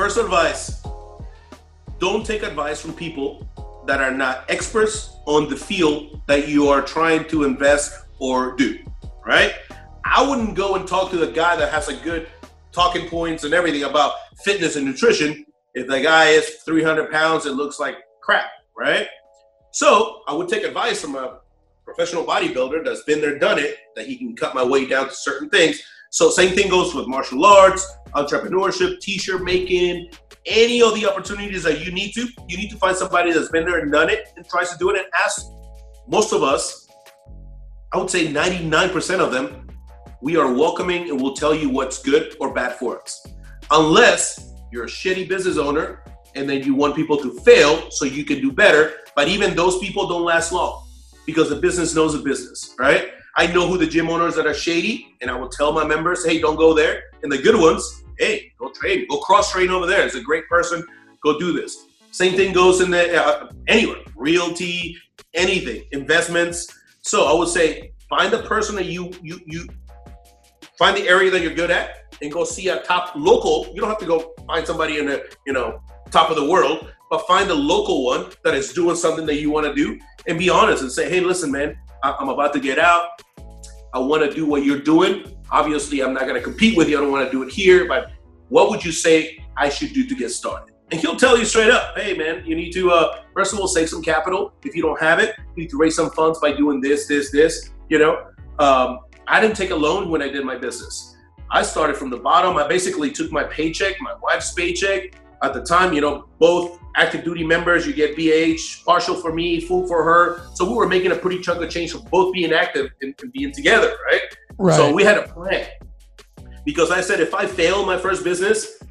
first advice don't take advice from people that are not experts on the field that you are trying to invest or do, right? I wouldn't go and talk to the guy that has a good talking points and everything about fitness and nutrition if the guy is 300 pounds and looks like crap, right? So I would take advice from a professional bodybuilder that's been there, done it, that he can cut my way down to certain things. So same thing goes with martial arts, entrepreneurship, t-shirt making, any of the opportunities that you need to, you need to find somebody that's been there and done it and tries to do it and ask most of us, I would say 99% of them, we are welcoming and will tell you what's good or bad for us. Unless you're a shitty business owner and then you want people to fail so you can do better. But even those people don't last long because the business knows the business, right? I know who the gym owners that are shady, and I will tell my members, hey, don't go there. And the good ones, hey, go train, go cross train over there. It's a great person. Go do this. Same thing goes in the uh, anywhere, realty, anything, investments. So I would say find the person that you you you find the area that you're good at and go see a top local. You don't have to go find somebody in the you know top of the world, but find a local one that is doing something that you want to do and be honest and say, hey, listen, man, I'm about to get out. I want to do what you're doing. Obviously, I'm not going to compete with you. I don't want to do it here, but what would you say I should do to get started? And he'll tell you straight up, hey man, you need to uh, first of all save some capital. If you don't have it, you need to raise some funds by doing this, this, this. You know, um, I didn't take a loan when I did my business. I started from the bottom. I basically took my paycheck, my wife's paycheck. At the time, you know, both active duty members, you get BAH, partial for me, full for her. So we were making a pretty chunk of change for both being active and, and being together, right? right? So we had a plan. Because I said if I fail my first business,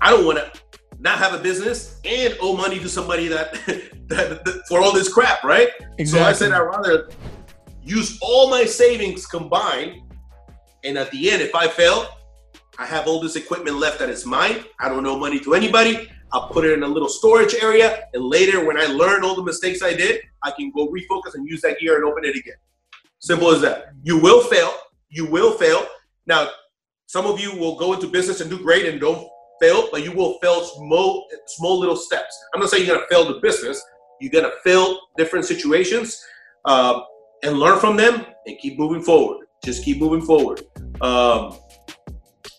I don't want to not have a business and owe money to somebody that, that, that for all this crap, right? Exactly. So I said I'd rather use all my savings combined, and at the end, if I fail, I have all this equipment left that is mine. I don't owe money to anybody. I'll put it in a little storage area, and later, when I learn all the mistakes I did, I can go refocus and use that gear and open it again. Simple as that. You will fail. You will fail. Now, some of you will go into business and do great and don't fail, but you will fail small, small little steps. I'm not saying you're gonna fail the business. You're gonna fail different situations um, and learn from them and keep moving forward. Just keep moving forward. Um,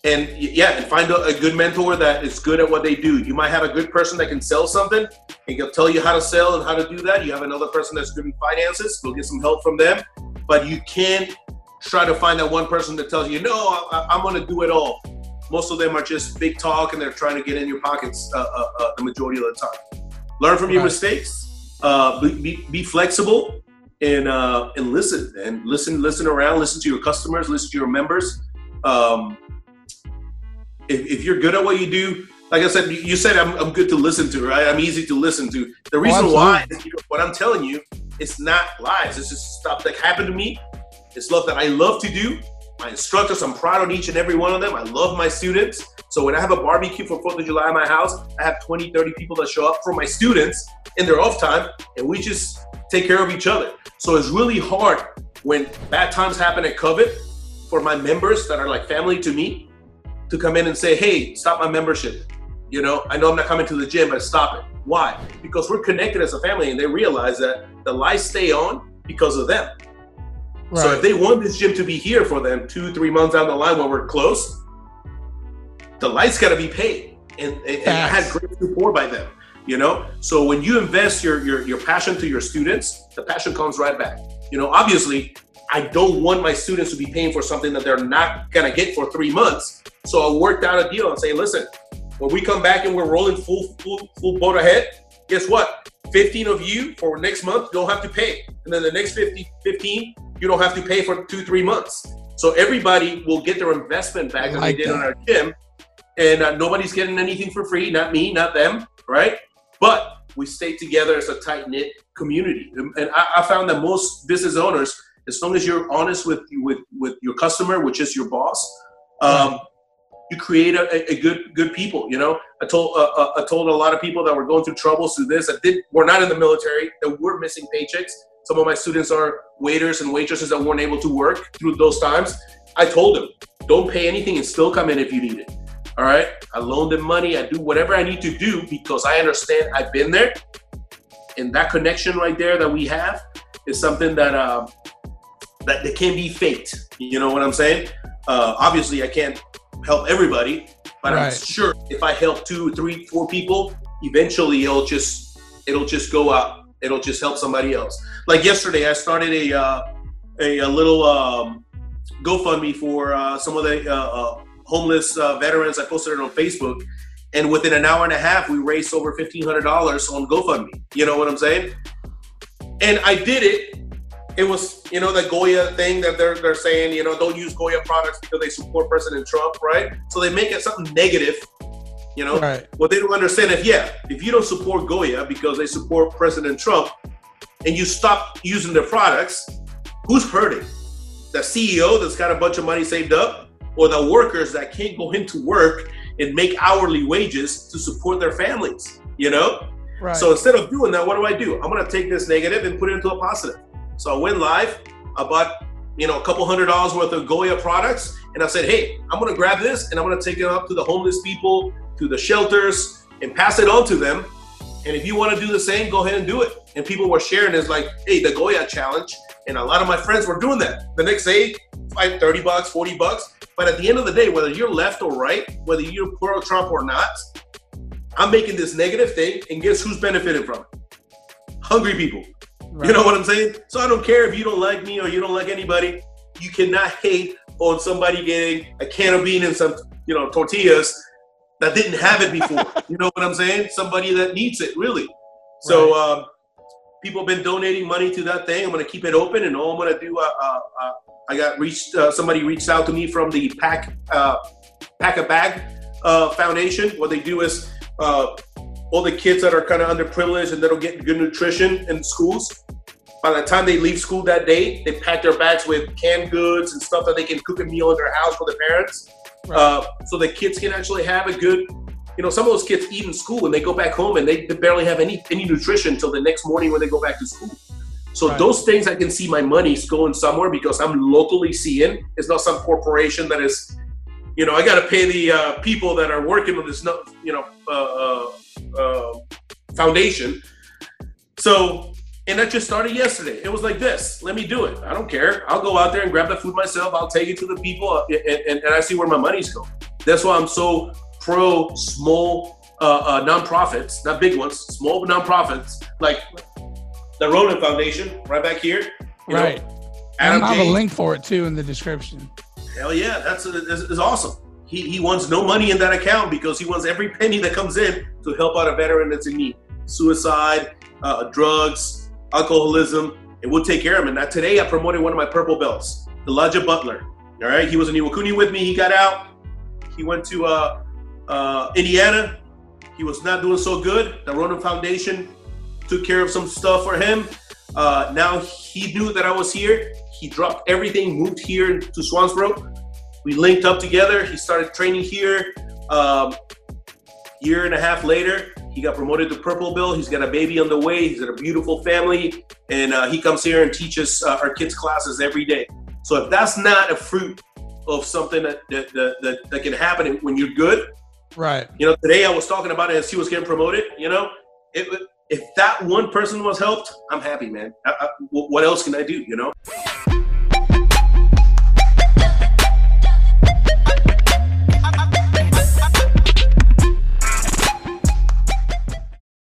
and yeah, and find a, a, good mentor that is good at what they do. You might have a good person that can sell something and can tell you how to sell and how to do that. You have another person that's good in finances. Go get some help from them. But you can't try to find that one person that tells you, no, I, am going to do it all. Most of them are just big talk and they're trying to get in your pockets uh, uh, uh, the majority of the time. Learn from right. your mistakes. Uh, be, be, be, flexible and uh, and listen and listen listen around. Listen to your customers. Listen to your members. Um, if, if you're good at what you do, like I said, you said I'm, I'm good to listen to, right? I'm easy to listen to. The oh, reason oh, why is what I'm telling you, it's not lies. It's just stuff that happened to me. It's stuff that I love to do. My instructors, I'm proud on each and every one of them. I love my students. So when I have a barbecue for 4th of July at my house, I have 20, 30 people that show up for my students in their off time, and we just take care of each other. So it's really hard when bad times happen at COVID for my members that are like family to me to come in and say, hey, stop my membership. You know, I know I'm not coming to the gym, but stop it. Why? Because we're connected as a family and they realize that the lights stay on because of them. Right. So if they want this gym to be here for them two, three months down the line when we're close, the lights got to be paid. And, and I had great support by them, you know? So when you invest your, your, your passion to your students, the passion comes right back. You know, obviously, I don't want my students to be paying for something that they're not gonna get for three months. So I worked out a deal and say, listen, when we come back and we're rolling full full full boat ahead, guess what? 15 of you for next month don't have to pay. And then the next 50, 15, you don't have to pay for two, three months. So everybody will get their investment back that like they did that. on our gym. And uh, nobody's getting anything for free, not me, not them, right? But we stay together as a tight knit community. And I, I found that most business owners, as long as you're honest with with with your customer, which is your boss, um, you create a, a, good good people. You know, I told uh, uh, I told a lot of people that were going through troubles through this. I did. We're not in the military. That we're missing paychecks. Some of my students are waiters and waitresses that weren't able to work through those times. I told them, don't pay anything and still come in if you need it. All right. I loan them money. I do whatever I need to do because I understand I've been there. And that connection right there that we have is something that uh, that, that can be faked. You know what I'm saying? Uh, obviously, I can't help everybody, but right. I'm sure if I help two, three, four people, eventually it'll just it'll just go out. It'll just help somebody else. Like yesterday, I started a uh, a, a, little um, GoFundMe for uh, some of the uh, uh, homeless uh, veterans. I posted it on Facebook, and within an hour and a half, we raised over fifteen hundred dollars on GoFundMe. You know what I'm saying? And I did it. It was, you know, the Goya thing that they're they're saying, you know, don't use Goya products because they support President Trump, right? So they make it something negative. You know, right. what they don't understand if yeah, if you don't support Goya because they support President Trump, and you stop using their products, who's hurting? The CEO that's got a bunch of money saved up, or the workers that can't go into work and make hourly wages to support their families, you know? Right. So instead of doing that, what do I do? I'm gonna take this negative and put it into a positive. So I went live, I bought, you know, a couple hundred dollars worth of Goya products, and I said, hey, I'm gonna grab this and I'm gonna take it up to the homeless people, to the shelters, and pass it on to them. And if you want to do the same, go ahead and do it. And people were sharing this like, hey, the Goya challenge. And a lot of my friends were doing that. The next day, five, 30 bucks, 40 bucks. But at the end of the day, whether you're left or right, whether you're pro Trump or not, I'm making this negative thing, and guess who's benefiting from it? Hungry people. Right. You know what I'm saying? So I don't care if you don't like me or you don't like anybody. You cannot hate on somebody getting a can of beans and some, you know, tortillas that didn't have it before. you know what I'm saying? Somebody that needs it, really. So right. um, people have been donating money to that thing. I'm going to keep it open, and all I'm going to do, uh, uh, uh, I got reached. Uh, somebody reached out to me from the Pack uh, Pack a Bag uh, Foundation. What they do is all the kids that are kind of underprivileged and that don't get good nutrition in schools. By the time they leave school that day, they pack their bags with canned goods and stuff that they can cook a meal in their house for their parents, right. Uh, so the kids can actually have a good you know, some of those kids eat in school and they go back home and they, they barely have any any nutrition until the next morning when they go back to school. So right. those things I can see my money's going somewhere because I'm locally seeing. It's not some corporation that is, you know, I got to pay the uh, people that are working with this, you know, uh, uh, uh, foundation. So, and that just started yesterday. It was like this. Let me do it. I don't care. I'll go out there and grab the food myself. I'll take it to the people, uh, and, and, and I see where my money's going. That's why I'm so pro small uh, uh, nonprofits, not big ones, small nonprofits like the Ronin Foundation, right back here. right. Know, Adam I have a link for it too in the description. Hell yeah, that's, that's, awesome. He, he wants no money in that account because he wants every penny that comes in to help out a veteran that's in need. Suicide, uh, drugs, alcoholism, and we'll take care of him. Now today I promoted one of my purple belts, Elijah Butler. All right, he was in Iwakuni with me. He got out. He went to uh, uh, Indiana, he was not doing so good. The Ronin Foundation took care of some stuff for him. Uh, now he knew that I was here. He dropped everything, moved here to Swansboro. We linked up together. He started training here. Um, year and a half later, he got promoted to Purple Belt. He's got a baby on the way. He's got a beautiful family, and uh, he comes here and teaches uh, our kids classes every day. So if that's not a fruit of something that that, that, that can happen when you're good, Right. You know, today I was talking about it as he was getting promoted. You know, it, if that one person was helped, I'm happy, man. I, I, what else can I do? You know.